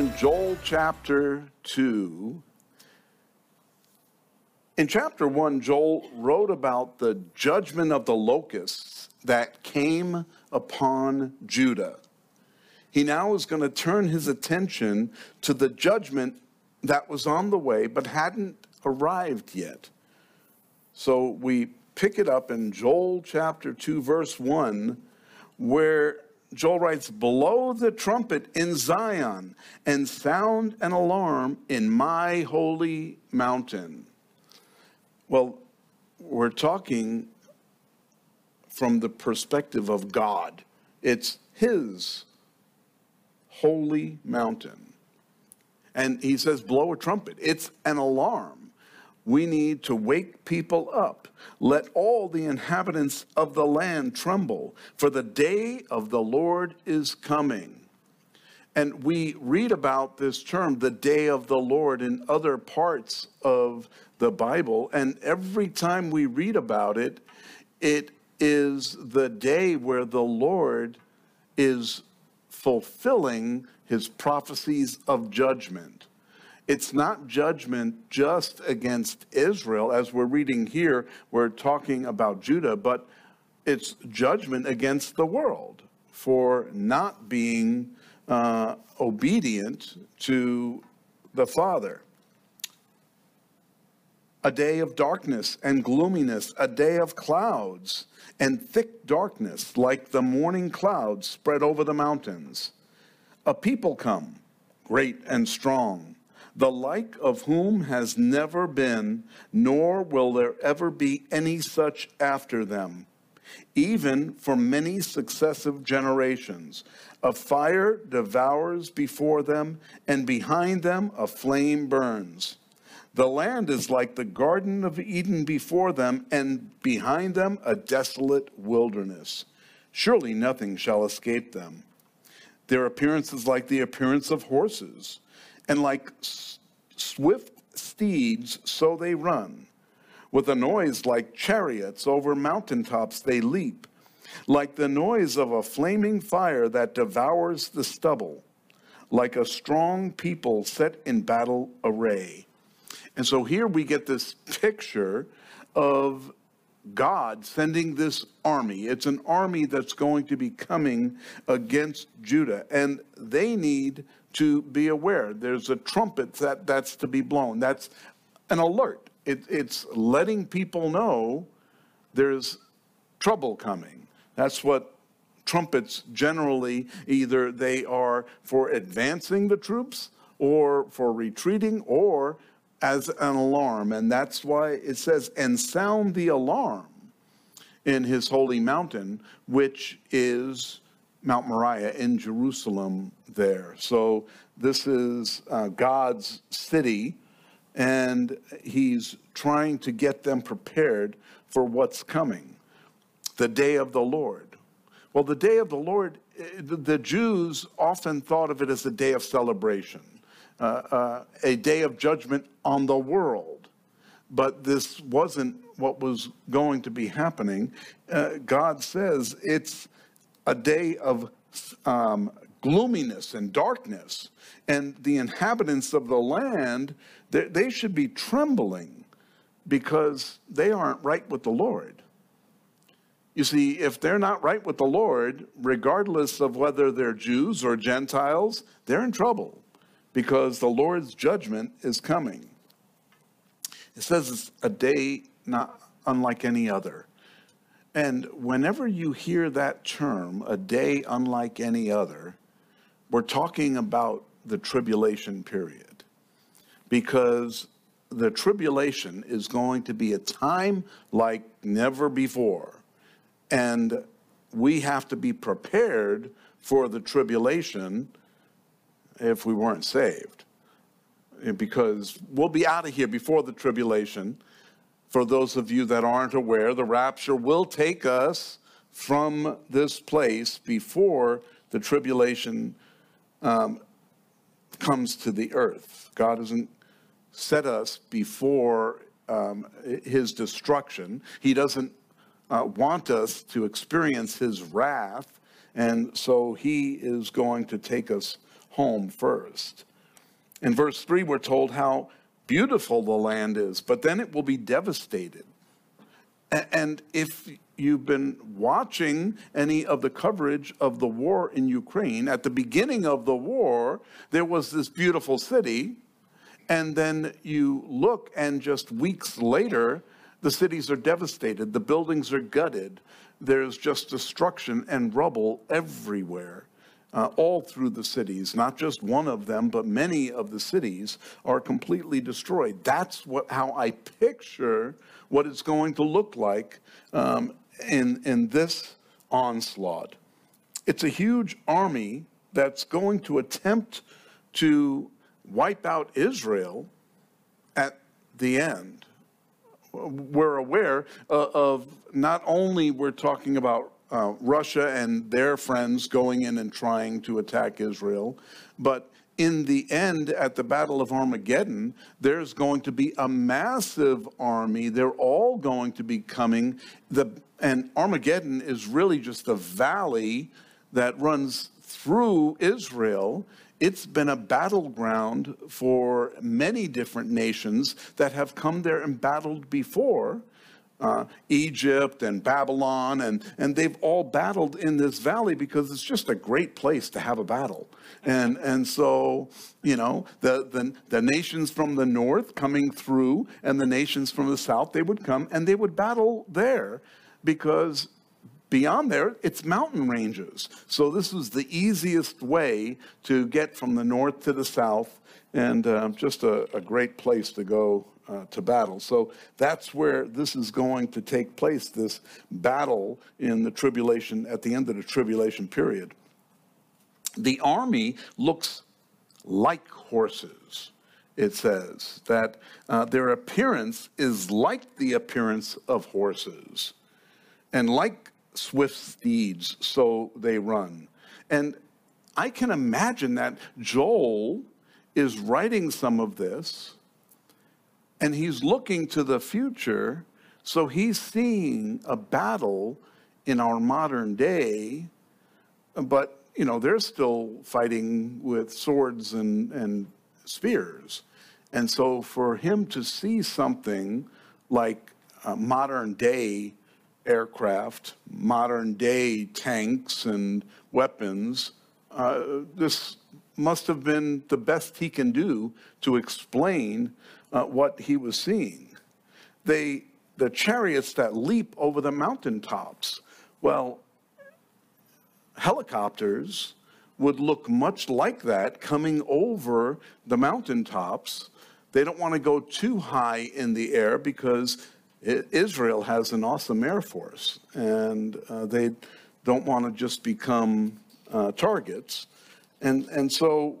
In Joel chapter 2. In chapter 1, Joel wrote about the judgment of the locusts that came upon Judah. He now is going to turn his attention to the judgment that was on the way but hadn't arrived yet. So we pick it up in Joel chapter 2, verse 1, where Joel writes, Blow the trumpet in Zion and sound an alarm in my holy mountain. Well, we're talking from the perspective of God, it's His holy mountain. And he says, blow a trumpet. It's an alarm. We need to wake people up. Let all the inhabitants of the land tremble, for the day of the Lord is coming. And we read about this term, the day of the Lord, in other parts of the Bible. And every time we read about it, it is the day where the Lord is fulfilling his prophecies of judgment. It's not judgment just against Israel, as we're reading here, we're talking about Judah, but it's judgment against the world for not being uh, obedient to the Father. A day of darkness and gloominess, a day of clouds and thick darkness like the morning clouds spread over the mountains. A people come, great and strong, the like of whom has never been, nor will there ever be any such after them, even for many successive generations. A fire devours before them, and behind them a flame burns. The land is like the Garden of Eden before them, and behind them a desolate wilderness. Surely nothing shall escape them. Their appearance is like the appearance of horses, and like swift steeds, so they run. With a noise like chariots over mountaintops, they leap, like the noise of a flaming fire that devours the stubble, like a strong people set in battle array. And so here we get this picture of God sending this army. It's an army that's going to be coming against Judah, and they need to be aware. There's a trumpet that, that's to be blown. That's an alert. It, it's letting people know there's trouble coming. That's what trumpets generally either they are for advancing the troops or for retreating or as an alarm. And that's why it says, and sound the alarm in his holy mountain, which is Mount Moriah in Jerusalem there. So this is uh, God's city, and he's trying to get them prepared for what's coming the day of the Lord. Well, the day of the Lord, eh, the Jews often thought of it as a day of celebration uh, uh, a day of judgment on the world. But this wasn't what was going to be happening. Uh, God says it's a day of um, gloominess and darkness. And the inhabitants of the land, they, they should be trembling because they aren't right with the Lord. You see, if they're not right with the Lord, regardless of whether they're Jews or Gentiles, they're in trouble because the Lord's judgment is coming. It says it's a day not unlike any other. And whenever you hear that term, a day unlike any other, we're talking about the tribulation period. Because the tribulation is going to be a time like never before. And we have to be prepared for the tribulation if we weren't saved. Because we'll be out of here before the tribulation. For those of you that aren't aware, the rapture will take us from this place before the tribulation um, comes to the earth. God hasn't set us before um, his destruction. He doesn't uh, want us to experience his wrath. And so he is going to take us home first. In verse 3, we're told how beautiful the land is, but then it will be devastated. And if you've been watching any of the coverage of the war in Ukraine, at the beginning of the war, there was this beautiful city. And then you look, and just weeks later, the cities are devastated, the buildings are gutted, there's just destruction and rubble everywhere. Uh, all through the cities, not just one of them, but many of the cities are completely destroyed. That's what, how I picture what it's going to look like um, in, in this onslaught. It's a huge army that's going to attempt to wipe out Israel at the end we're aware uh, of not only we're talking about uh, Russia and their friends going in and trying to attack Israel, but in the end, at the Battle of Armageddon, there's going to be a massive army. They're all going to be coming. The, and Armageddon is really just a valley that runs through Israel it's been a battleground for many different nations that have come there and battled before. Uh, Egypt and Babylon, and, and they've all battled in this valley because it's just a great place to have a battle. And, and so, you know, the, the, the nations from the north coming through and the nations from the south, they would come and they would battle there because Beyond there, it's mountain ranges. So this was the easiest way to get from the north to the south, and uh, just a, a, great place to go uh, to battle. So that's where this is going to take place, this battle in the tribulation, at the end of the tribulation period. The army looks like horses it says that uh, their appearance is like the appearance of horses. And like swift steeds, so they run. And I can imagine that Joel is writing some of this and he's looking to the future. So he's seeing a battle in our modern day, but you know, they're still fighting with swords and, and spears. And so for him to see something like modern day aircraft, modern day tanks and weapons, uh, this must have been the best he can do to explain uh, what he was seeing. They, the chariots that leap over the mountaintops, well, helicopters would look much like that coming over the mountaintops. They don't want to go too high in the air because Israel has an awesome air force, and uh, they don't want to just become uh, targets. And, and so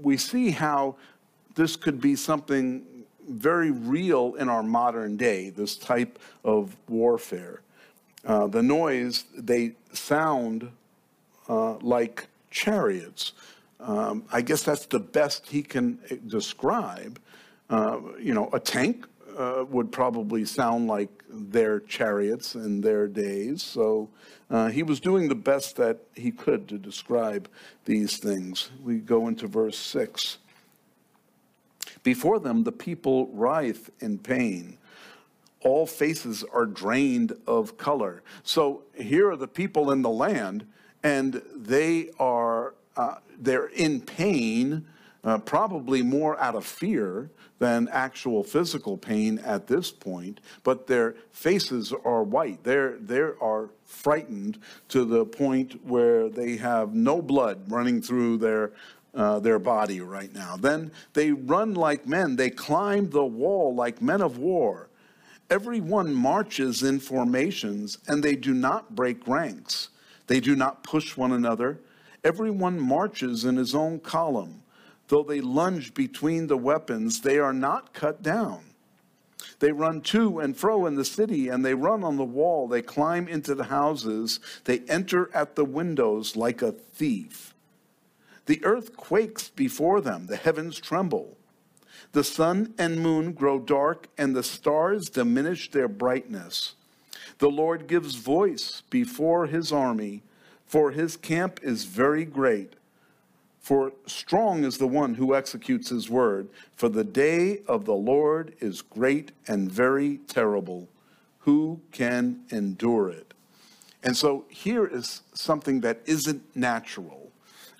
we see how this could be something very real in our modern day, this type of warfare. Uh, the noise, they sound uh, like chariots. Um, I guess that's the best he can uh, describe. Uh, you know, a tank uh, would probably sound like their chariots in their days. So uh, he was doing the best that he could to describe these things. We go into verse 6. Before them, the people writhe in pain. All faces are drained of color. So here are the people in the land, and they are uh, they're in pain, uh, probably more out of fear than actual physical pain at this point, but their faces are white. They're, they are frightened to the point where they have no blood running through their, uh, their body right now. Then they run like men, they climb the wall like men of war. Everyone marches in formations, and they do not break ranks. They do not push one another. Everyone marches in his own column. Though they lunge between the weapons, they are not cut down. They run to and fro in the city, and they run on the wall. They climb into the houses. They enter at the windows like a thief. The earth quakes before them, the heavens tremble. The sun and moon grow dark, and the stars diminish their brightness. The Lord gives voice before his army, for his camp is very great. For strong is the one who executes his word, for the day of the Lord is great and very terrible. Who can endure it? And so here is something that isn't natural.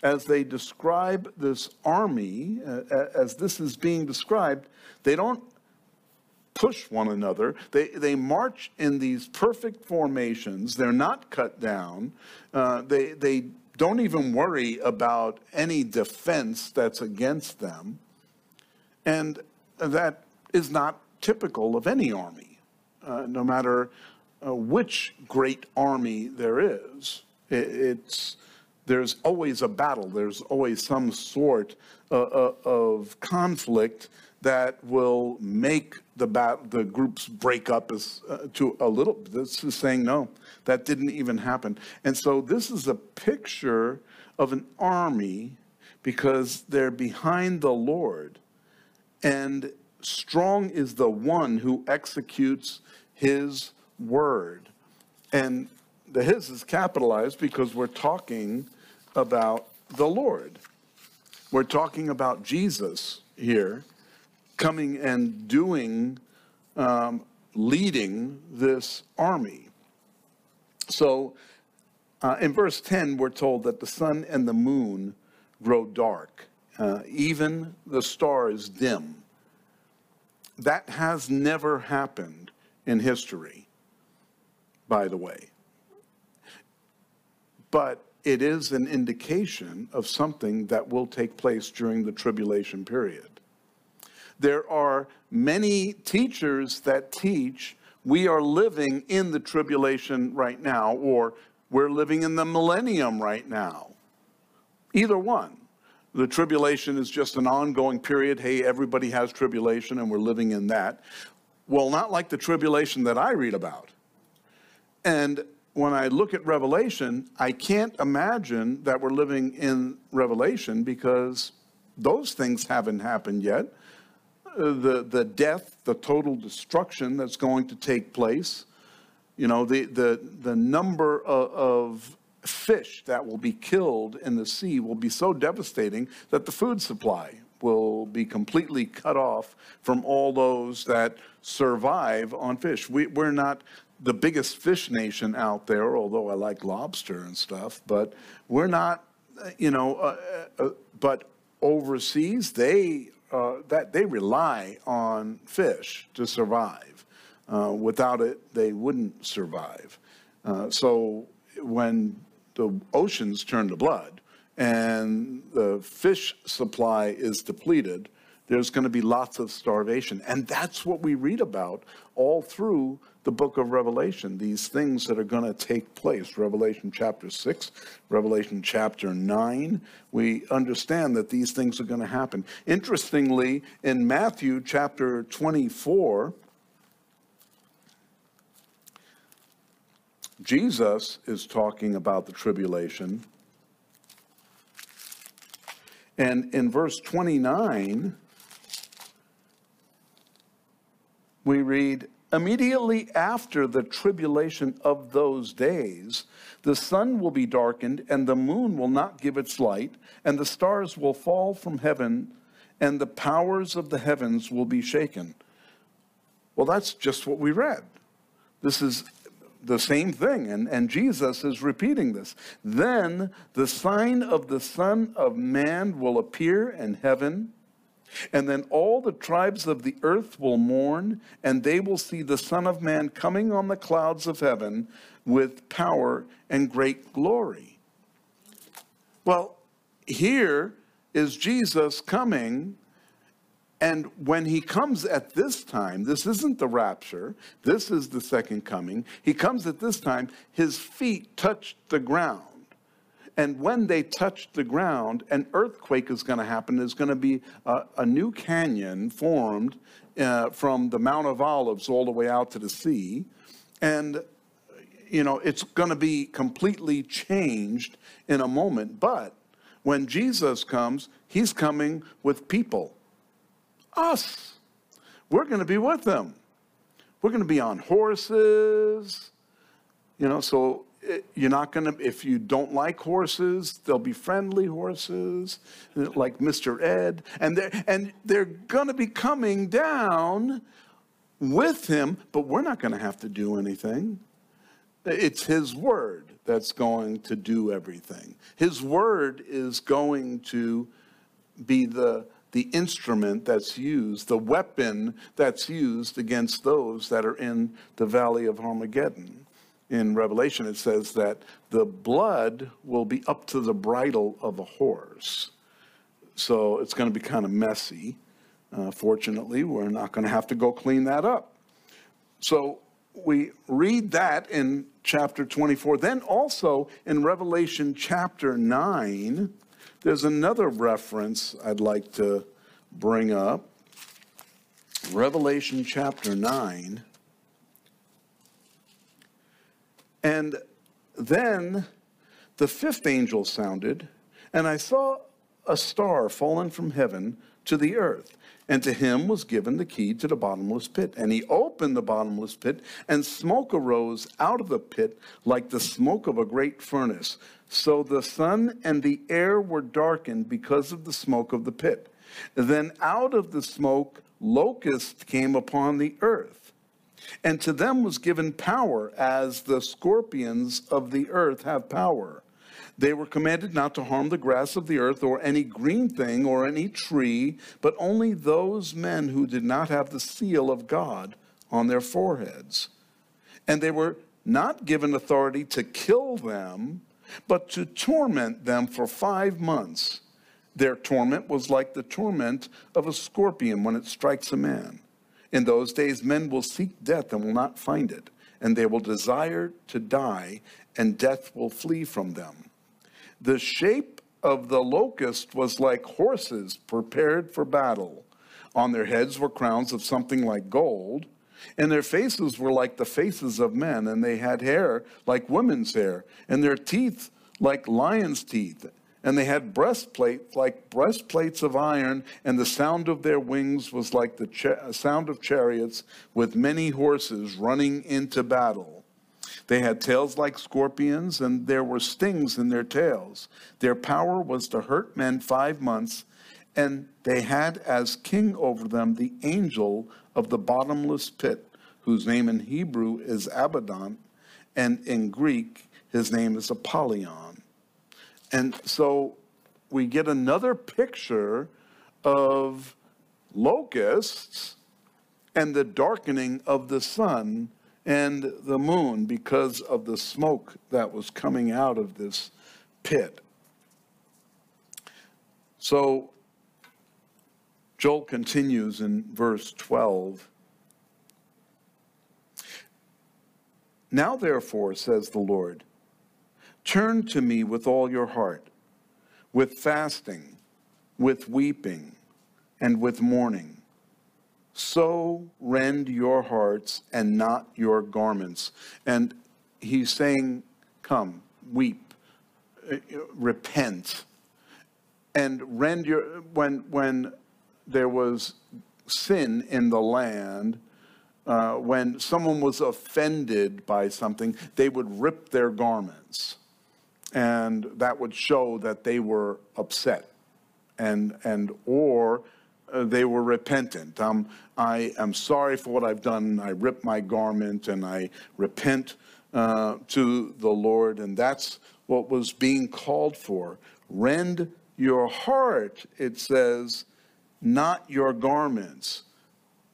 As they describe this army, uh, as this is being described, they don't push one another. They, they march in these perfect formations. They're not cut down. Uh, they, they don't even worry about any defense that's against them. And that is not typical of any army, uh, no matter uh, which great army there is. It, it's, there's always a battle, there's always some sort uh, uh of conflict that will make the, bat, the groups break up as, uh, to a little. This is saying no, that didn't even happen. And so this is a picture of an army because they're behind the Lord. And strong is the one who executes his word. And the his is capitalized because we're talking about the Lord. We're talking about Jesus here coming and doing, um, leading this army. So uh, in verse 10, we're told that the sun and the moon grow dark, uh, even the stars dim. That has never happened in history, by the way. But it is an indication of something that will take place during the tribulation period. There are many teachers that teach we are living in the tribulation right now, or we're living in the millennium right now. Either one. The tribulation is just an ongoing period. Hey, everybody has tribulation and we're living in that. Well, not like the tribulation that I read about. And when I look at Revelation, I can't imagine that we're living in Revelation because those things haven't happened yet the, the death, the total destruction that's going to take place. You know, the, the, the number of, of fish that will be killed in the sea will be so devastating that the food supply will be completely cut off from all those that survive on fish. We, we're not the biggest fish nation out there, although I like lobster and stuff, but we're not, you know, uh, uh, but overseas, they uh, that they rely on fish to survive. Uh, without it, they wouldn't survive. Uh, so when the oceans turn to blood and the fish supply is depleted, there's going to be lots of starvation. And that's what we read about all through the book of Revelation, these things that are going to take place. Revelation chapter 6, Revelation chapter 9, we understand that these things are going to happen. Interestingly, in Matthew chapter 24, Jesus is talking about the tribulation. And in verse 29, we read, Immediately after the tribulation of those days, the sun will be darkened, and the moon will not give its light, and the stars will fall from heaven, and the powers of the heavens will be shaken. Well, that's just what we read. This is the same thing, and, and Jesus is repeating this. Then the sign of the Son of Man will appear in heaven and then all the tribes of the earth will mourn, and they will see the Son of Man coming on the clouds of heaven with power and great glory. Well, here is Jesus coming, and when he comes at this time, this isn't the rapture, this is the second coming. He comes at this time, his feet touch the ground. And when they touch the ground, an earthquake is going to happen. There's going to be a, a new canyon formed uh, from the Mount of Olives all the way out to the sea. And, you know, it's going to be completely changed in a moment. But when Jesus comes, he's coming with people. Us. We're going to be with them. We're going to be on horses. You know, so you're not going to, if you don't like horses, they'll be friendly horses like Mr. Ed, and they're, and they're going to be coming down with him, but we're not going to have to do anything. It's his word that's going to do everything. His word is going to be the, the instrument that's used, the weapon that's used against those that are in the valley of Armageddon in Revelation, it says that the blood will be up to the bridle of a horse. So it's going to be kind of messy. Uh, fortunately, we're not going to have to go clean that up. So we read that in chapter 24. Then also in Revelation chapter 9, there's another reference I'd like to bring up. Revelation chapter 9. And then the fifth angel sounded, and I saw a star fallen from heaven to the earth. And to him was given the key to the bottomless pit. And he opened the bottomless pit, and smoke arose out of the pit like the smoke of a great furnace. So the sun and the air were darkened because of the smoke of the pit. Then out of the smoke, locusts came upon the earth and to them was given power as the scorpions of the earth have power. They were commanded not to harm the grass of the earth or any green thing or any tree, but only those men who did not have the seal of God on their foreheads. And they were not given authority to kill them, but to torment them for five months. Their torment was like the torment of a scorpion when it strikes a man. In those days, men will seek death and will not find it, and they will desire to die, and death will flee from them. The shape of the locust was like horses prepared for battle. On their heads were crowns of something like gold, and their faces were like the faces of men, and they had hair like women's hair, and their teeth like lions' teeth and they had breastplates like breastplates of iron, and the sound of their wings was like the cha- uh, sound of chariots with many horses running into battle. They had tails like scorpions, and there were stings in their tails. Their power was to hurt men five months, and they had as king over them the angel of the bottomless pit, whose name in Hebrew is Abaddon, and in Greek his name is Apollyon. And so we get another picture of locusts and the darkening of the sun and the moon because of the smoke that was coming out of this pit. So Joel continues in verse 12. Now, therefore, says the Lord, Turn to me with all your heart, with fasting, with weeping, and with mourning. So rend your hearts and not your garments. And he's saying, Come, weep, uh, repent, and rend your. When, when there was sin in the land, uh, when someone was offended by something, they would rip their garments and that would show that they were upset and and or uh, they were repentant. Um, I am sorry for what I've done. I rip my garment and I repent uh, to the Lord, and that's what was being called for. Rend your heart, it says, not your garments.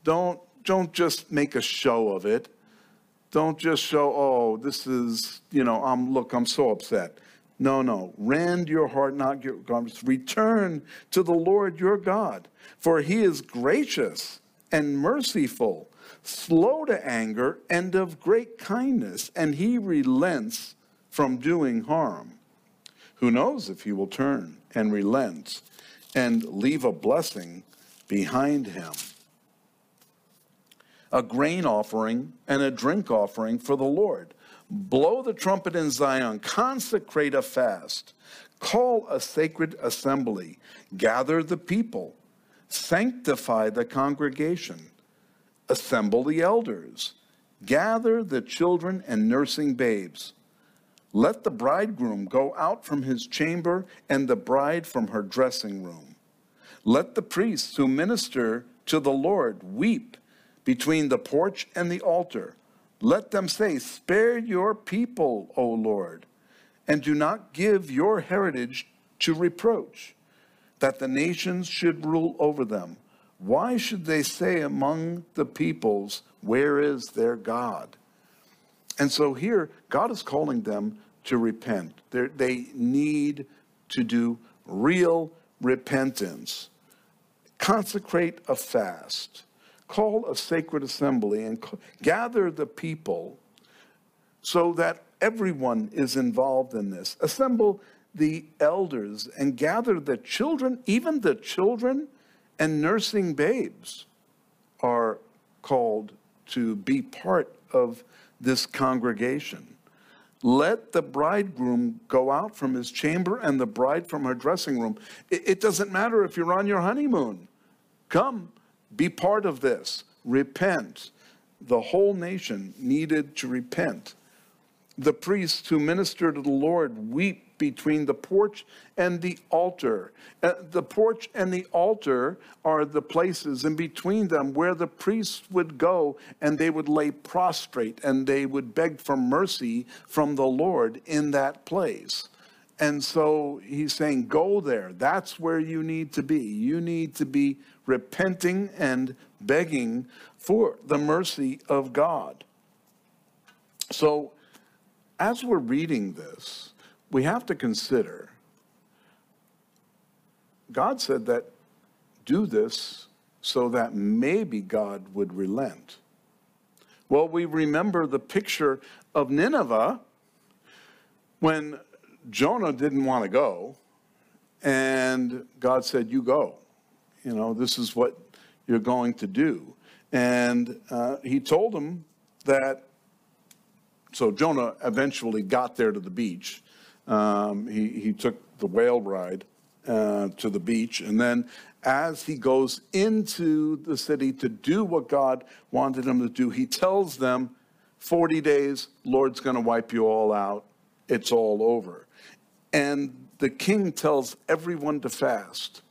Don't don't just make a show of it. Don't just show, oh, this is, you know, I'm look, I'm so upset. No, no. Rend your heart, not your garments. Return to the Lord your God, for he is gracious and merciful, slow to anger, and of great kindness, and he relents from doing harm. Who knows if he will turn and relent and leave a blessing behind him? A grain offering and a drink offering for the Lord Blow the trumpet in Zion, consecrate a fast, call a sacred assembly, gather the people, sanctify the congregation, assemble the elders, gather the children and nursing babes. Let the bridegroom go out from his chamber and the bride from her dressing room. Let the priests who minister to the Lord weep between the porch and the altar. Let them say, Spare your people, O Lord, and do not give your heritage to reproach, that the nations should rule over them. Why should they say among the peoples, Where is their God? And so here, God is calling them to repent. They're, they need to do real repentance. Consecrate a fast. Call a sacred assembly and gather the people so that everyone is involved in this. Assemble the elders and gather the children, even the children and nursing babes are called to be part of this congregation. Let the bridegroom go out from his chamber and the bride from her dressing room. It, doesn't matter if you're on your honeymoon. Come, be part of this. Repent. The whole nation needed to repent. The priests who minister to the Lord weep between the porch and the altar. Uh, the porch and the altar are the places in between them where the priests would go and they would lay prostrate and they would beg for mercy from the Lord in that place. And so he's saying, Go there. That's where you need to be. You need to be repenting and begging for the mercy of God. So, as we're reading this, we have to consider God said that do this so that maybe God would relent. Well, we remember the picture of Nineveh when Jonah didn't want to go, and God said, You go. You know, this is what you're going to do. And uh, he told him that. So Jonah eventually got there to the beach um, he, he took the whale ride uh, to the beach. And then as he goes into the city to do what God wanted him to do, he tells them, 40 days, Lord's going to wipe you all out. It's all over. And the king tells everyone to fast,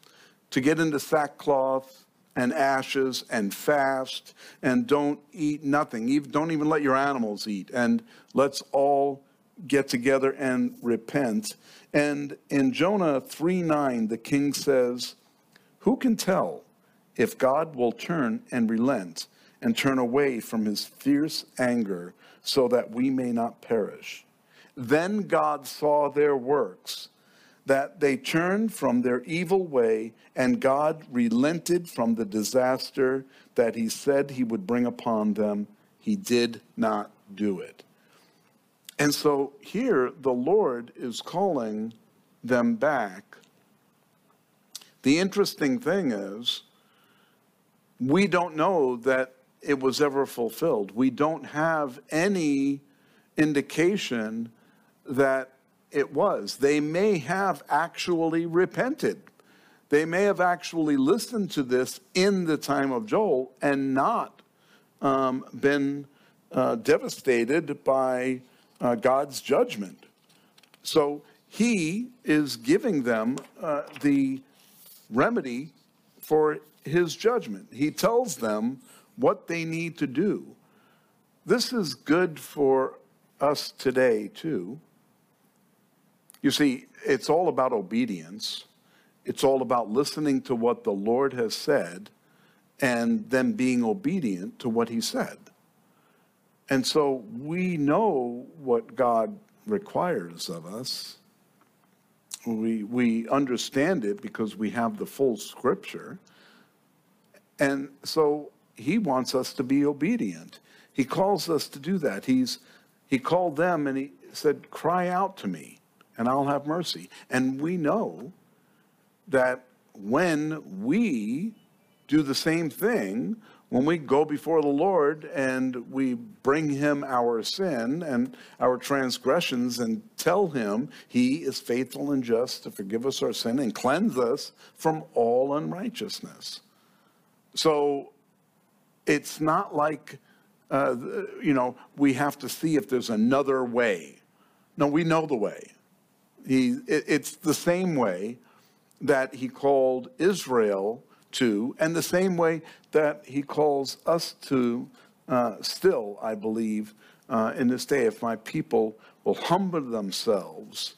to get into sackcloth and ashes and fast and don't eat nothing. Don't even let your animals eat. And let's all get together and repent. And in Jonah 3 9, the king says, Who can tell if God will turn and relent and turn away from his fierce anger so that we may not perish? Then God saw their works, that they turned from their evil way, and God relented from the disaster that he said he would bring upon them. He did not do it. And so here the Lord is calling them back. The interesting thing is, we don't know that it was ever fulfilled. We don't have any indication that it was. They may have actually repented. They may have actually listened to this in the time of Joel and not um, been uh, devastated by uh, God's judgment. So he is giving them uh, the remedy for his judgment. He tells them what they need to do. This is good for us today, too. You see, it's all about obedience. It's all about listening to what the Lord has said and then being obedient to what he said. And so we know what God requires of us. We, we understand it because we have the full scripture. And so he wants us to be obedient. He calls us to do that. He's, he called them and he said, Cry out to me, and I'll have mercy. And we know that when we do the same thing, when we go before the Lord and we bring him our sin and our transgressions and tell him he is faithful and just to forgive us our sin and cleanse us from all unrighteousness. So it's not like, uh, you know, we have to see if there's another way. No, we know the way. He, it, it's the same way that he called Israel to, and the same way that he calls us to uh, still, I believe, uh, in this day. If my people will humble themselves,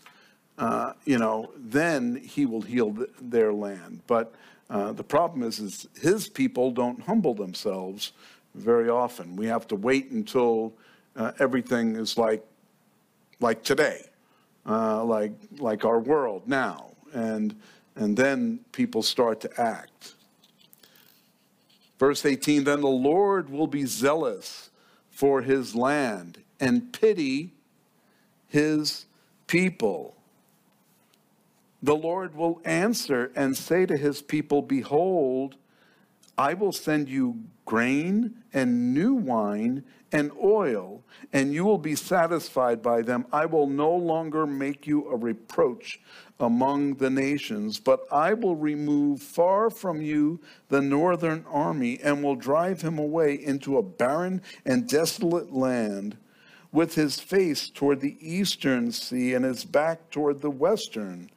uh, you know, then he will heal th- their land. But uh, the problem is, is his people don't humble themselves very often. We have to wait until uh, everything is like, like today, uh, like, like our world now. And, and then people start to act. Verse 18 Then the Lord will be zealous for his land and pity his people. The Lord will answer and say to his people, Behold, I will send you grain and new wine and oil, and you will be satisfied by them. I will no longer make you a reproach among the nations, but I will remove far from you the northern army and will drive him away into a barren and desolate land with his face toward the eastern sea and his back toward the western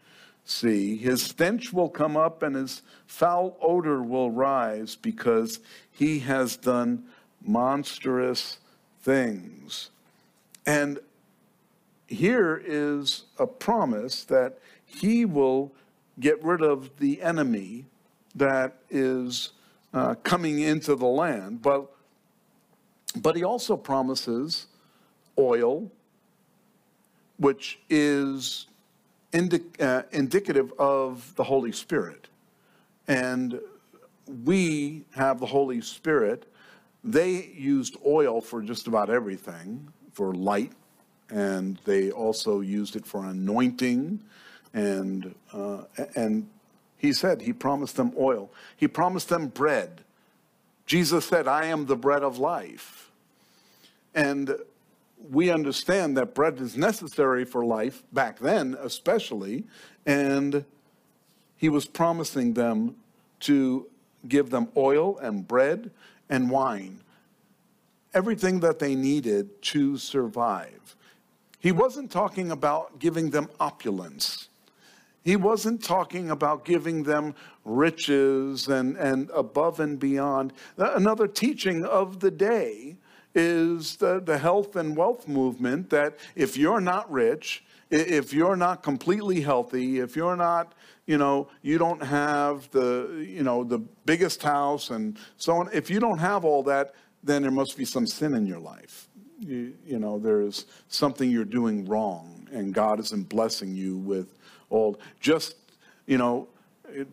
sea. His stench will come up and his foul odor will rise because he has done monstrous things. And here is a promise that he will get rid of the enemy that is uh, coming into the land. But, but he also promises oil, which is uh, indicative of the Holy Spirit. And we have the Holy Spirit. They used oil for just about everything, for light, and they also used it for anointing. And, uh, and he said, he promised them oil. He promised them bread. Jesus said, I am the bread of life. And we understand that bread is necessary for life back then, especially, and he was promising them to give them oil and bread and wine, everything that they needed to survive. He wasn't talking about giving them opulence. He wasn't talking about giving them riches and, and above and beyond. Uh, another teaching of the day is the, the health and wealth movement that if you're not rich, if you're not completely healthy, if you're not, you know, you don't have the, you know, the biggest house and so on, if you don't have all that, then there must be some sin in your life. You, you know, there's something you're doing wrong and God isn't blessing you with all. Just, you know, it,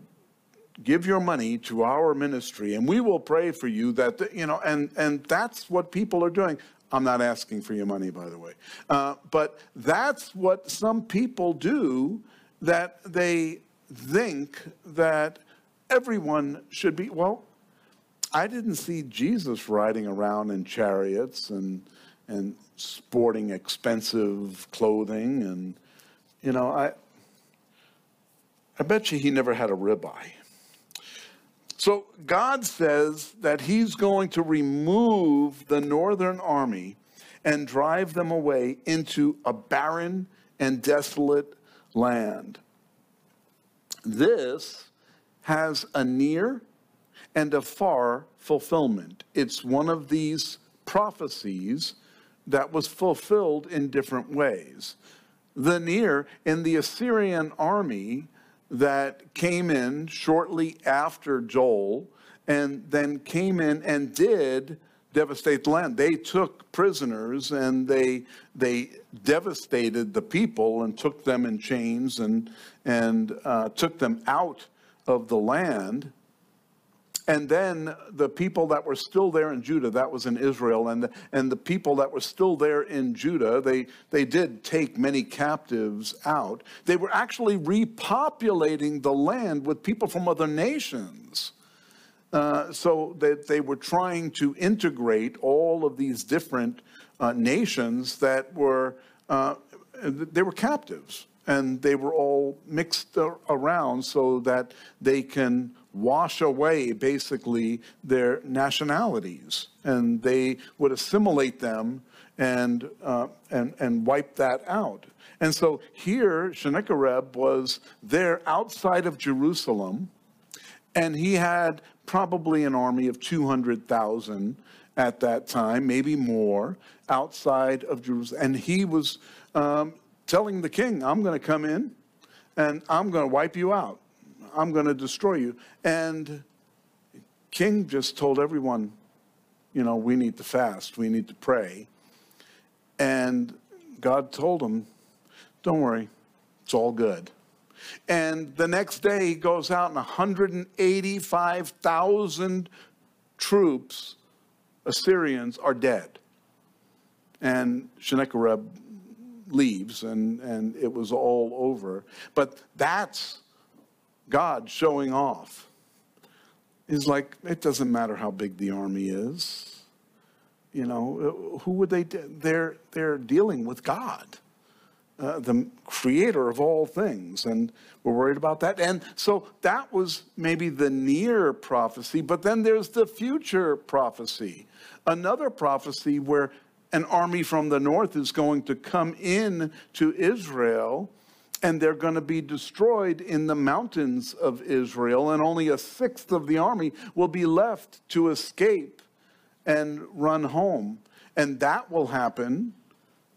give your money to our ministry and we will pray for you that you know and and that's what people are doing i'm not asking for your money by the way uh, but that's what some people do that they think that everyone should be well i didn't see jesus riding around in chariots and and sporting expensive clothing and you know i i bet you he never had a ribeye so God says that he's going to remove the northern army and drive them away into a barren and desolate land. This has a near and a far fulfillment. It's one of these prophecies that was fulfilled in different ways. The near in the Assyrian army that came in shortly after Joel and then came in and did devastate the land. They took prisoners and they they devastated the people and took them in chains and and uh, took them out of the land. And then the people that were still there in Judah, that was in Israel, and the, and the people that were still there in Judah, they, they did take many captives out. They were actually repopulating the land with people from other nations. Uh, so that they were trying to integrate all of these different uh, nations that were, uh, they were captives. and they were all mixed around so that they can wash away basically their nationalities and they would assimilate them and, uh, and, and wipe that out. And so here, Sennacherib was there outside of Jerusalem, and he had probably an army of 200,000 at that time, maybe more, outside of Jerusalem. And he was um, telling the king, I'm going to come in and I'm going to wipe you out. I'm going to destroy you. And king just told everyone, you know, we need to fast, we need to pray. And God told him, don't worry, it's all good. And the next day he goes out and 185,000 troops, Assyrians, are dead. And Sennacherib leaves and, and it was all over. But that's God showing off. Is like, it doesn't matter how big the army is. You know, who would they, they're, they're dealing with God. Uh, the creator of all things, and we're worried about that. And so that was maybe the near prophecy, but then there's the future prophecy. Another prophecy where an army from the north is going to come in to Israel and they're going to be destroyed in the mountains of Israel, and only a sixth of the army will be left to escape and run home. And that will happen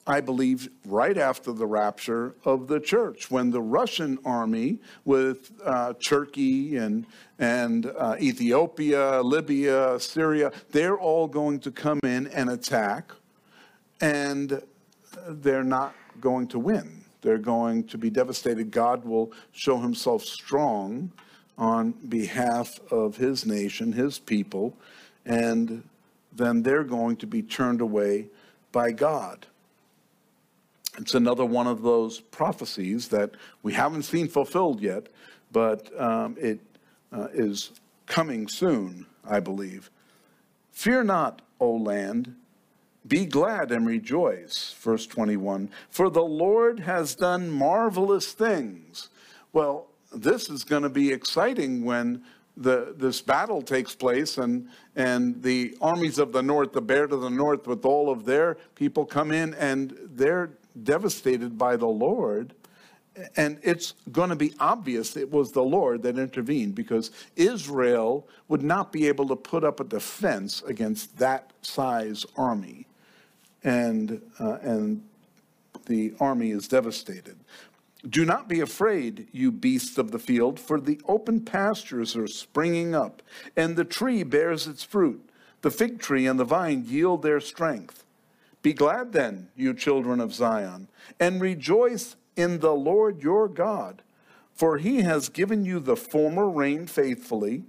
I believe, right after the rapture of the church, when the Russian army with uh, Turkey and, and uh, Ethiopia, Libya, Syria, they're all going to come in and attack, and they're not going to win. They're going to be devastated. God will show himself strong on behalf of his nation, his people, and then they're going to be turned away by God. It's another one of those prophecies that we haven't seen fulfilled yet, but um, it uh, is coming soon, I believe. Fear not, O land, be glad and rejoice. Verse 21 For the Lord has done marvelous things. Well, this is going to be exciting when the, this battle takes place and, and the armies of the north, the bear to the north, with all of their people come in and they're devastated by the Lord. And it's going to be obvious it was the Lord that intervened because Israel would not be able to put up a defense against that size army. And, uh, and the army is devastated. Do not be afraid, you beasts of the field, for the open pastures are springing up, and the tree bears its fruit. The fig tree and the vine yield their strength. Be glad then, you children of Zion, and rejoice in the Lord your God, for he has given you the former rain faithfully,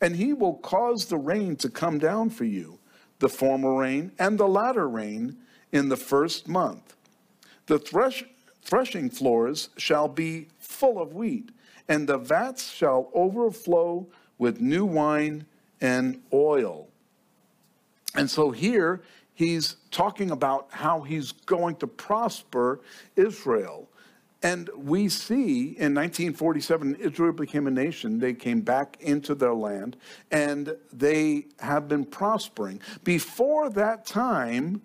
and he will cause the rain to come down for you, the former rain and the latter rain in the first month. The thresh, threshing floors shall be full of wheat, and the vats shall overflow with new wine and oil. And so here he's talking about how he's going to prosper Israel. And we see in 1947, Israel became a nation. They came back into their land and they have been prospering. Before that time,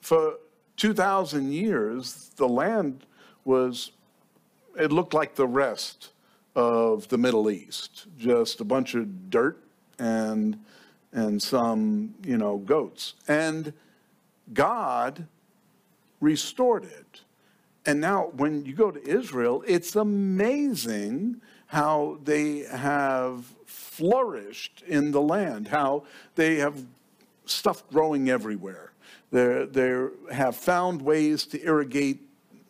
for 2,000 years, the land was, it looked like the rest of the Middle East just a bunch of dirt and and some, you know, goats. And God restored it. And now, when you go to Israel, it's amazing how they have flourished in the land, how they have stuff growing everywhere. They they have found ways to irrigate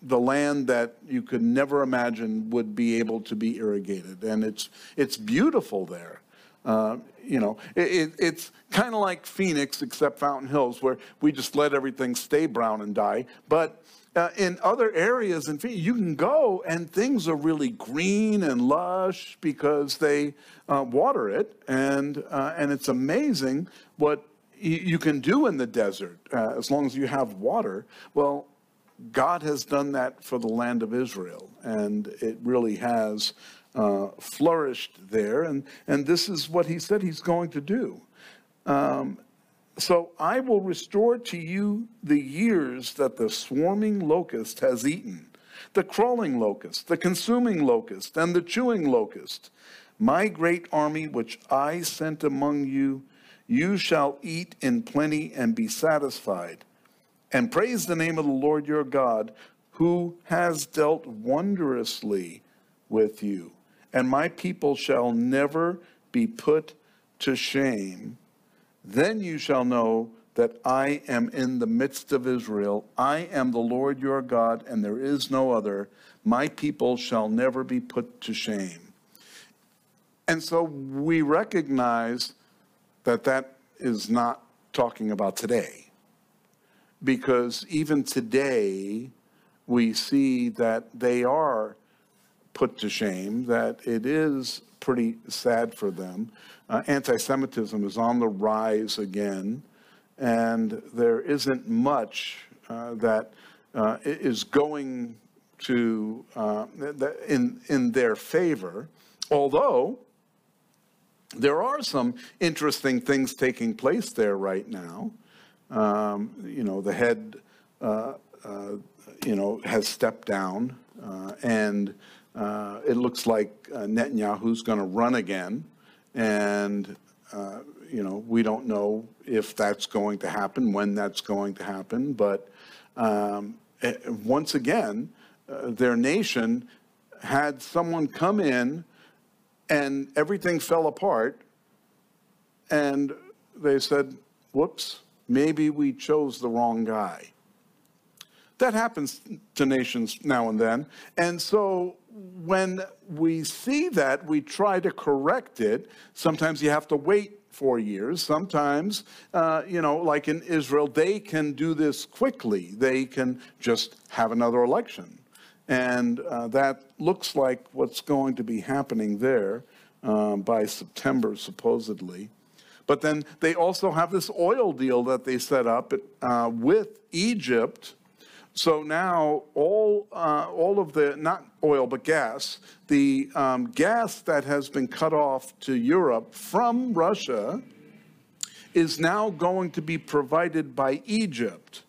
the land that you could never imagine would be able to be irrigated, and it's it's beautiful there. Uh, you know, it, it, it's kind of like Phoenix, except Fountain Hills, where we just let everything stay brown and die. But uh, in other areas in Phoenix, you can go and things are really green and lush because they uh, water it, and uh, and it's amazing what you can do in the desert uh, as long as you have water. Well, God has done that for the land of Israel, and it really has uh, flourished there. And, and this is what he said he's going to do. Um, so I will restore to you the years that the swarming locust has eaten, the crawling locust, the consuming locust, and the chewing locust. My great army which I sent among you, you shall eat in plenty and be satisfied. And praise the name of the Lord your God, who has dealt wondrously with you. And my people shall never be put to shame then you shall know that I am in the midst of Israel. I am the Lord your God, and there is no other. My people shall never be put to shame. And so we recognize that that is not talking about today. Because even today, we see that they are put to shame, that it is pretty sad for them. Uh, Anti Semitism is on the rise again, and there isn't much uh, that uh, is going to uh, in, in their favor, although there are some interesting things taking place there right now. Um, you know, the head, uh, uh, you know, has stepped down, and uh, it looks like uh, Netanyahu's going to run again, and uh, you know we don't know if that's going to happen, when that's going to happen. But um, eh, once again, uh, their nation had someone come in, and everything fell apart, and they said, "Whoops, maybe we chose the wrong guy." That happens to nations now and then. And so when we see that, we try to correct it. Sometimes you have to wait four years. Sometimes, uh, you know, like in Israel, they can do this quickly. They can just have another election. And uh, that looks like what's going to be happening there uh, by September, supposedly. But then they also have this oil deal that they set up uh, with Egypt so now all, uh, all of the, not oil, but gas, the um, gas that has been cut off to Europe from Russia is now going to be provided by Egypt.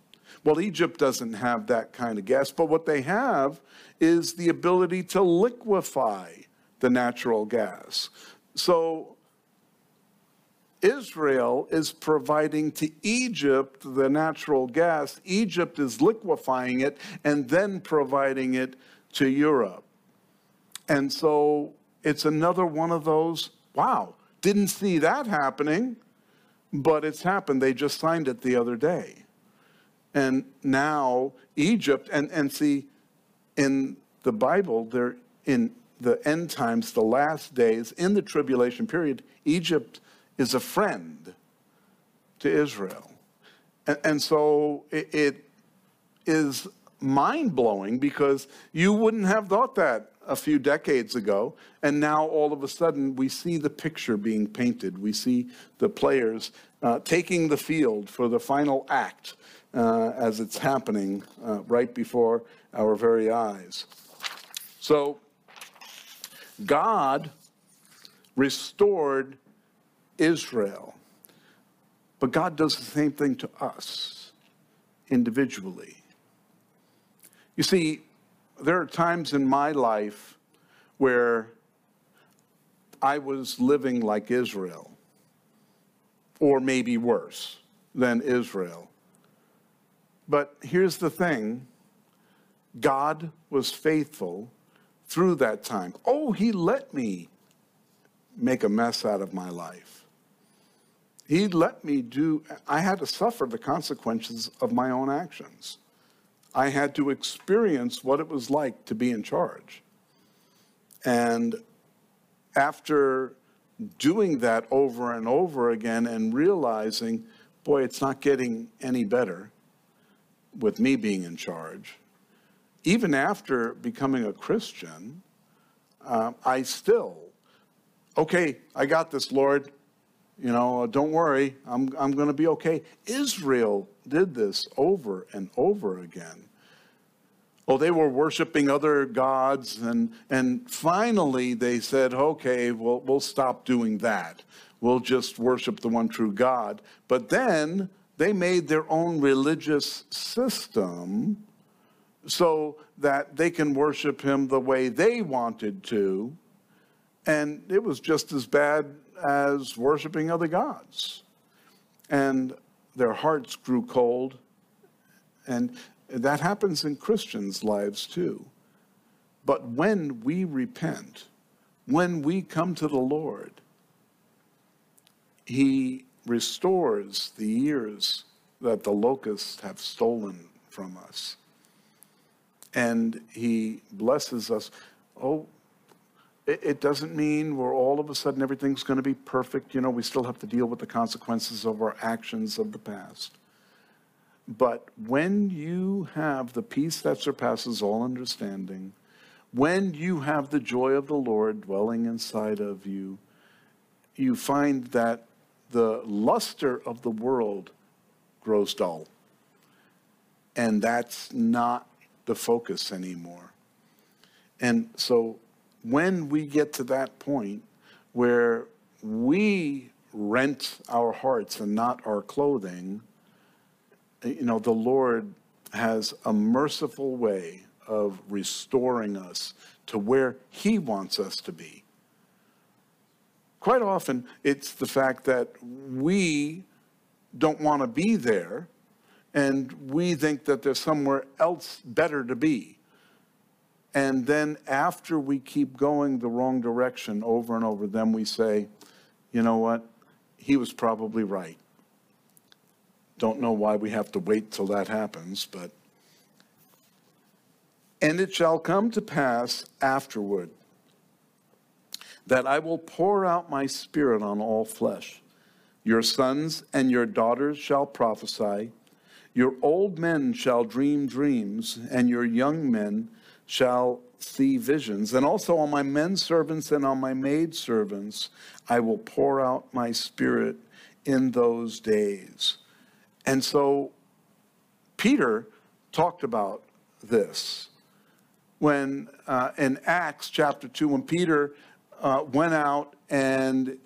Well, Egypt doesn't have that kind of gas, but what they have is the ability to liquefy the natural gas. So Israel is providing to Egypt the natural gas. Egypt is liquefying it and then providing it to Europe. And so it's another one of those, wow, didn't see that happening, but it's happened. They just signed it the other day. And now Egypt, and, and see, in the Bible, they're in the end times, the last days, in the tribulation period, Egypt is a friend to Israel. And, and so it, it is mind blowing because you wouldn't have thought that a few decades ago. And now all of a sudden we see the picture being painted. We see the players uh, taking the field for the final act uh, as it's happening uh, right before our very eyes. So God restored Israel. But God does the same thing to us individually. You see, there are times in my life where I was living like Israel, or maybe worse than Israel. But here's the thing God was faithful through that time. Oh, He let me make a mess out of my life. He let me do, I had to suffer the consequences of my own actions. I had to experience what it was like to be in charge. And after doing that over and over again and realizing, boy, it's not getting any better with me being in charge, even after becoming a Christian, uh, I still, okay, I got this, Lord. You know, uh, don't worry, I'm, I'm going to be okay. Israel did this over and over again. Oh, they were worshiping other gods, and, and finally they said, okay, we'll, we'll stop doing that. We'll just worship the one true God. But then they made their own religious system so that they can worship him the way they wanted to. And it was just as bad as worshiping other gods. And their hearts grew cold. And that happens in Christians' lives too. But when we repent, when we come to the Lord, He restores the years that the locusts have stolen from us. And He blesses us. Oh, it doesn't mean we're all of a sudden everything's going to be perfect. You know, we still have to deal with the consequences of our actions of the past. But when you have the peace that surpasses all understanding, when you have the joy of the Lord dwelling inside of you, you find that the luster of the world grows dull. And that's not the focus anymore. And so when we get to that point where we rent our hearts and not our clothing, eh, you know, the Lord has a merciful way of restoring us to where He wants us to be. Quite often, it's the fact that we don't want to be there and we think that there's somewhere else better to be. And then after we keep going the wrong direction over and over, then we say, you know what? He was probably right. Don't know why we have to wait till that happens, but. And it shall come to pass afterward that I will pour out my spirit on all flesh. Your sons and your daughters shall prophesy. Your old men shall dream dreams, and your young men shall see visions. And also on my men servants and on my maid servants I will pour out my spirit in those days. And so Peter talked about this when uh, in Acts chapter 2, when Peter uh, went out and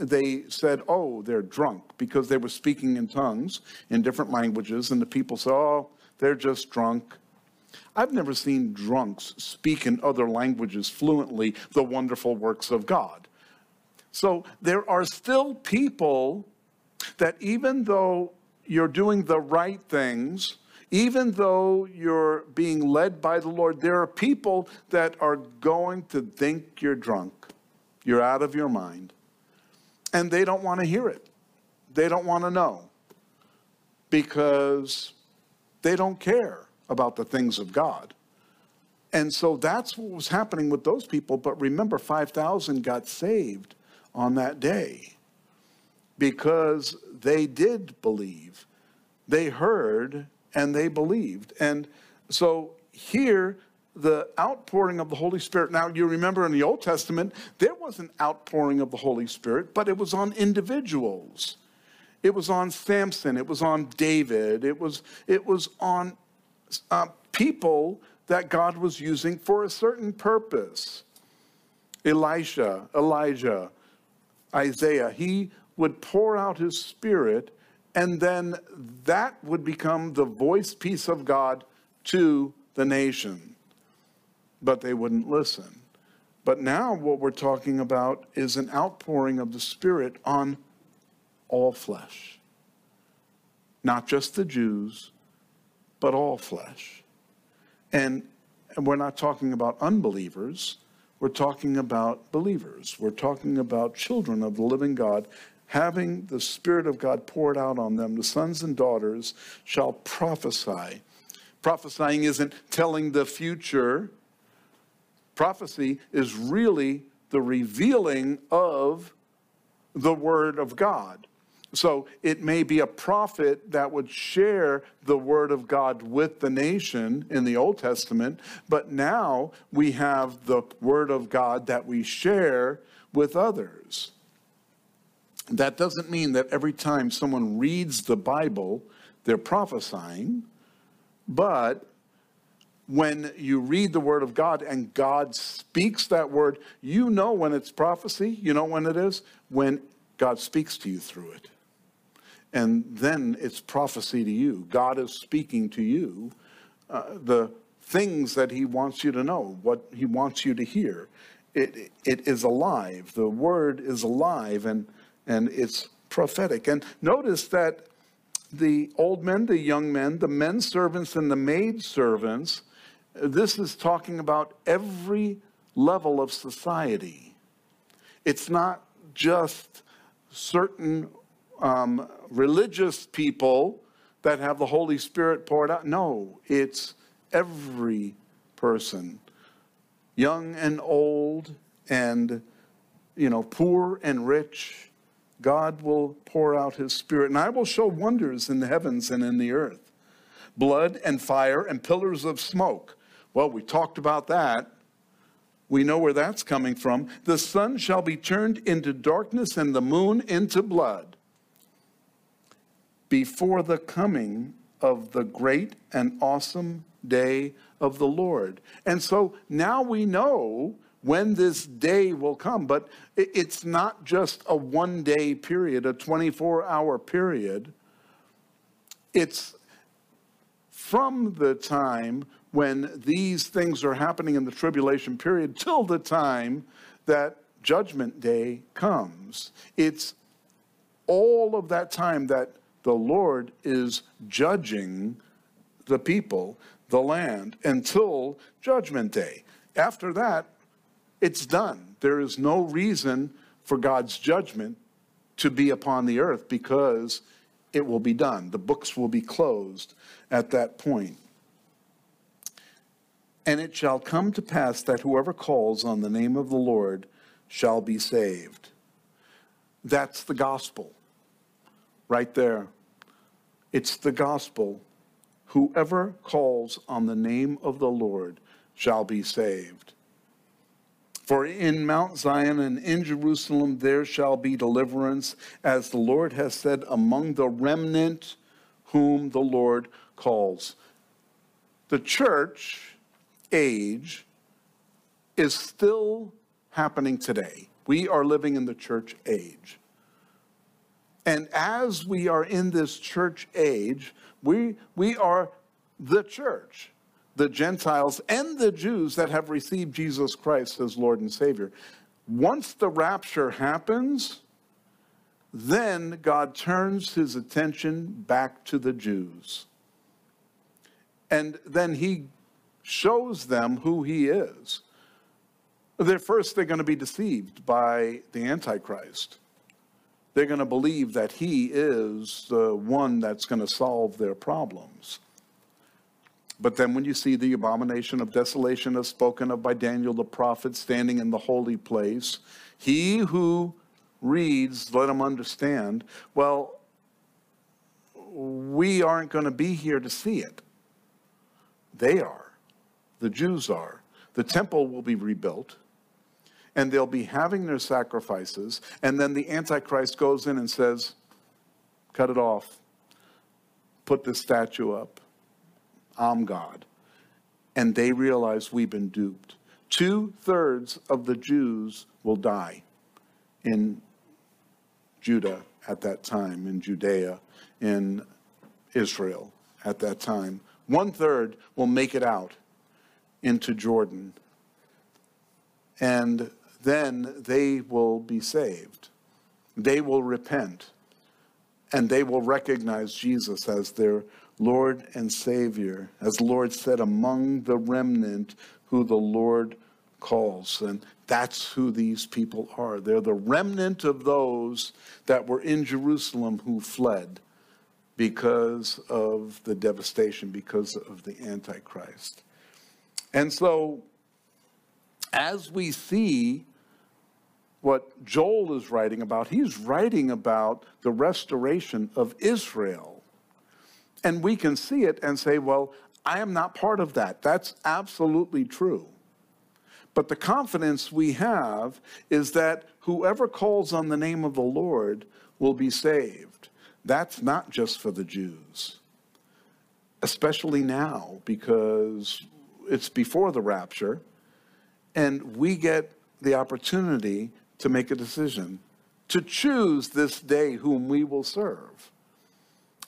they said, Oh, they're drunk because they were speaking in tongues in different languages, and the people said, Oh, they're just drunk. I've never seen drunks speak in other languages fluently the wonderful works of God. So there are still people that even though you're doing the right things, even though you're being led by the Lord, there are people that are going to think you're drunk. You're out of your mind. And they don't want to hear it. They don't want to know because they don't care about the things of God. And so that's what was happening with those people. But remember, 5,000 got saved on that day because they did believe. They heard and they believed. And so here, the outpouring of the Holy Spirit. Now, you remember in the Old Testament, there was an outpouring of the Holy Spirit, but it was on individuals. It was on Samson. It was on David. It was, it was on uh, people that God was using for a certain purpose. Elisha, Elijah, Isaiah, he would pour out his spirit, and then that would become the voice piece of God to the nation. But they wouldn't listen. But now what we're talking about is an outpouring of the Spirit on all flesh. Not just the Jews, but all flesh. And we're not talking about unbelievers, we're talking about believers. We're talking about children of the living God having the Spirit of God poured out on them, the sons and daughters shall prophesy. Prophesying isn't telling the future, prophecy is really the revealing of the Word of God. So it may be a prophet that would share the word of God with the nation in the Old Testament, but now we have the word of God that we share with others. That doesn't mean that every time someone reads the Bible, they're prophesying, but when you read the word of God and God speaks that word, you know when it's prophecy. You know when it is? When God speaks to you through it. And then it's prophecy to you. God is speaking to you uh, the things that He wants you to know, what He wants you to hear. It, it is alive. The word is alive and, and it's prophetic. And notice that the old men, the young men, the men servants, and the maid servants this is talking about every level of society. It's not just certain um, religious people that have the Holy Spirit poured out. No, it's every person, young and old, and you know, poor and rich. God will pour out His Spirit, and I will show wonders in the heavens and in the earth blood and fire and pillars of smoke. Well, we talked about that. We know where that's coming from. The sun shall be turned into darkness and the moon into blood before the coming of the great and awesome day of the Lord. And so now we know when this day will come, but it's not just a one day period, a 24 hour period. It's from the time when these things are happening in the tribulation period till the time that judgment day comes. It's all of that time that the Lord is judging the people, the land, until judgment day. After that, it's done. There is no reason for God's judgment to be upon the earth because it will be done. The books will be closed at that point. And it shall come to pass that whoever calls on the name of the Lord shall be saved. That's the gospel. Right there. It's the gospel. Whoever calls on the name of the Lord shall be saved. For in Mount Zion and in Jerusalem there shall be deliverance, as the Lord has said, among the remnant whom the Lord calls. The church age is still happening today. We are living in the church age. And as we are in this church age, we, we are the church, the Gentiles and the Jews that have received Jesus Christ as Lord and Savior. Once the rapture happens, then God turns his attention back to the Jews. And then he shows them who he is. They're first, they're going to be deceived by the Antichrist. They're going to believe that he is the one that's going to solve their problems. But then, when you see the abomination of desolation as spoken of by Daniel the prophet standing in the holy place, he who reads, let him understand. Well, we aren't going to be here to see it. They are the Jews are. The temple will be rebuilt, and they'll be having their sacrifices, and then the Antichrist goes in and says, Cut it off, put this statue up. I'm God. And they realize we've been duped. Two thirds of the Jews will die in Judah at that time, in Judea, in Israel at that time. One third will make it out into Jordan. And then they will be saved. They will repent. And they will recognize Jesus as their Lord and Savior. As the Lord said, among the remnant who the Lord calls. And that's who these people are. They're the remnant of those that were in Jerusalem who fled because of the devastation, because of the Antichrist. And so, as we see what Joel is writing about, he's writing about the restoration of Israel. And we can see it and say, well, I am not part of that. That's absolutely true. But the confidence we have is that whoever calls on the name of the Lord will be saved. That's not just for the Jews, especially now, because it's before the rapture, and we get the opportunity to make a decision, to choose this day whom we will serve.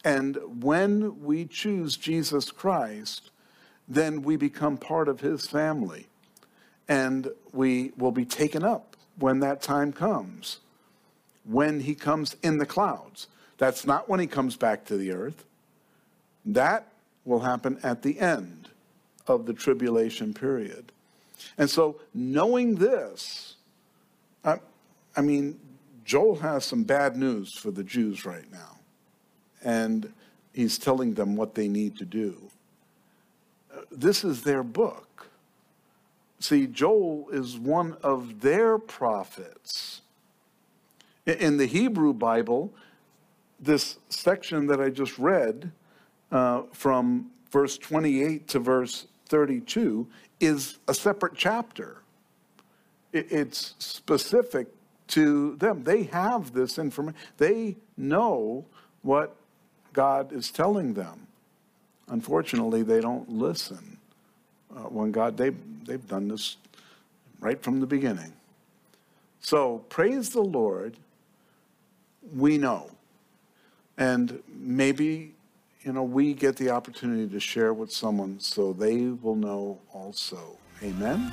And when we choose Jesus Christ, then we become part of his family. And we will be taken up when that time comes, when he comes in the clouds. That's not when he comes back to the earth. That will happen at the end of the tribulation period. And so, knowing this, I, mean, Joel has some bad news for the Jews right now. And he's telling them what they need to do. This is their book. See, Joel is one of their prophets. In the Hebrew Bible, this section that I just read uh, from verse 28 to verse 32 is a separate chapter. It's specific to them. They have this information, they know what God is telling them. Unfortunately, they don't listen. Uh, when God, they, they've done this right from the beginning. So praise the Lord. We know. And maybe, you know, we get the opportunity to share with someone so they will know also. Amen.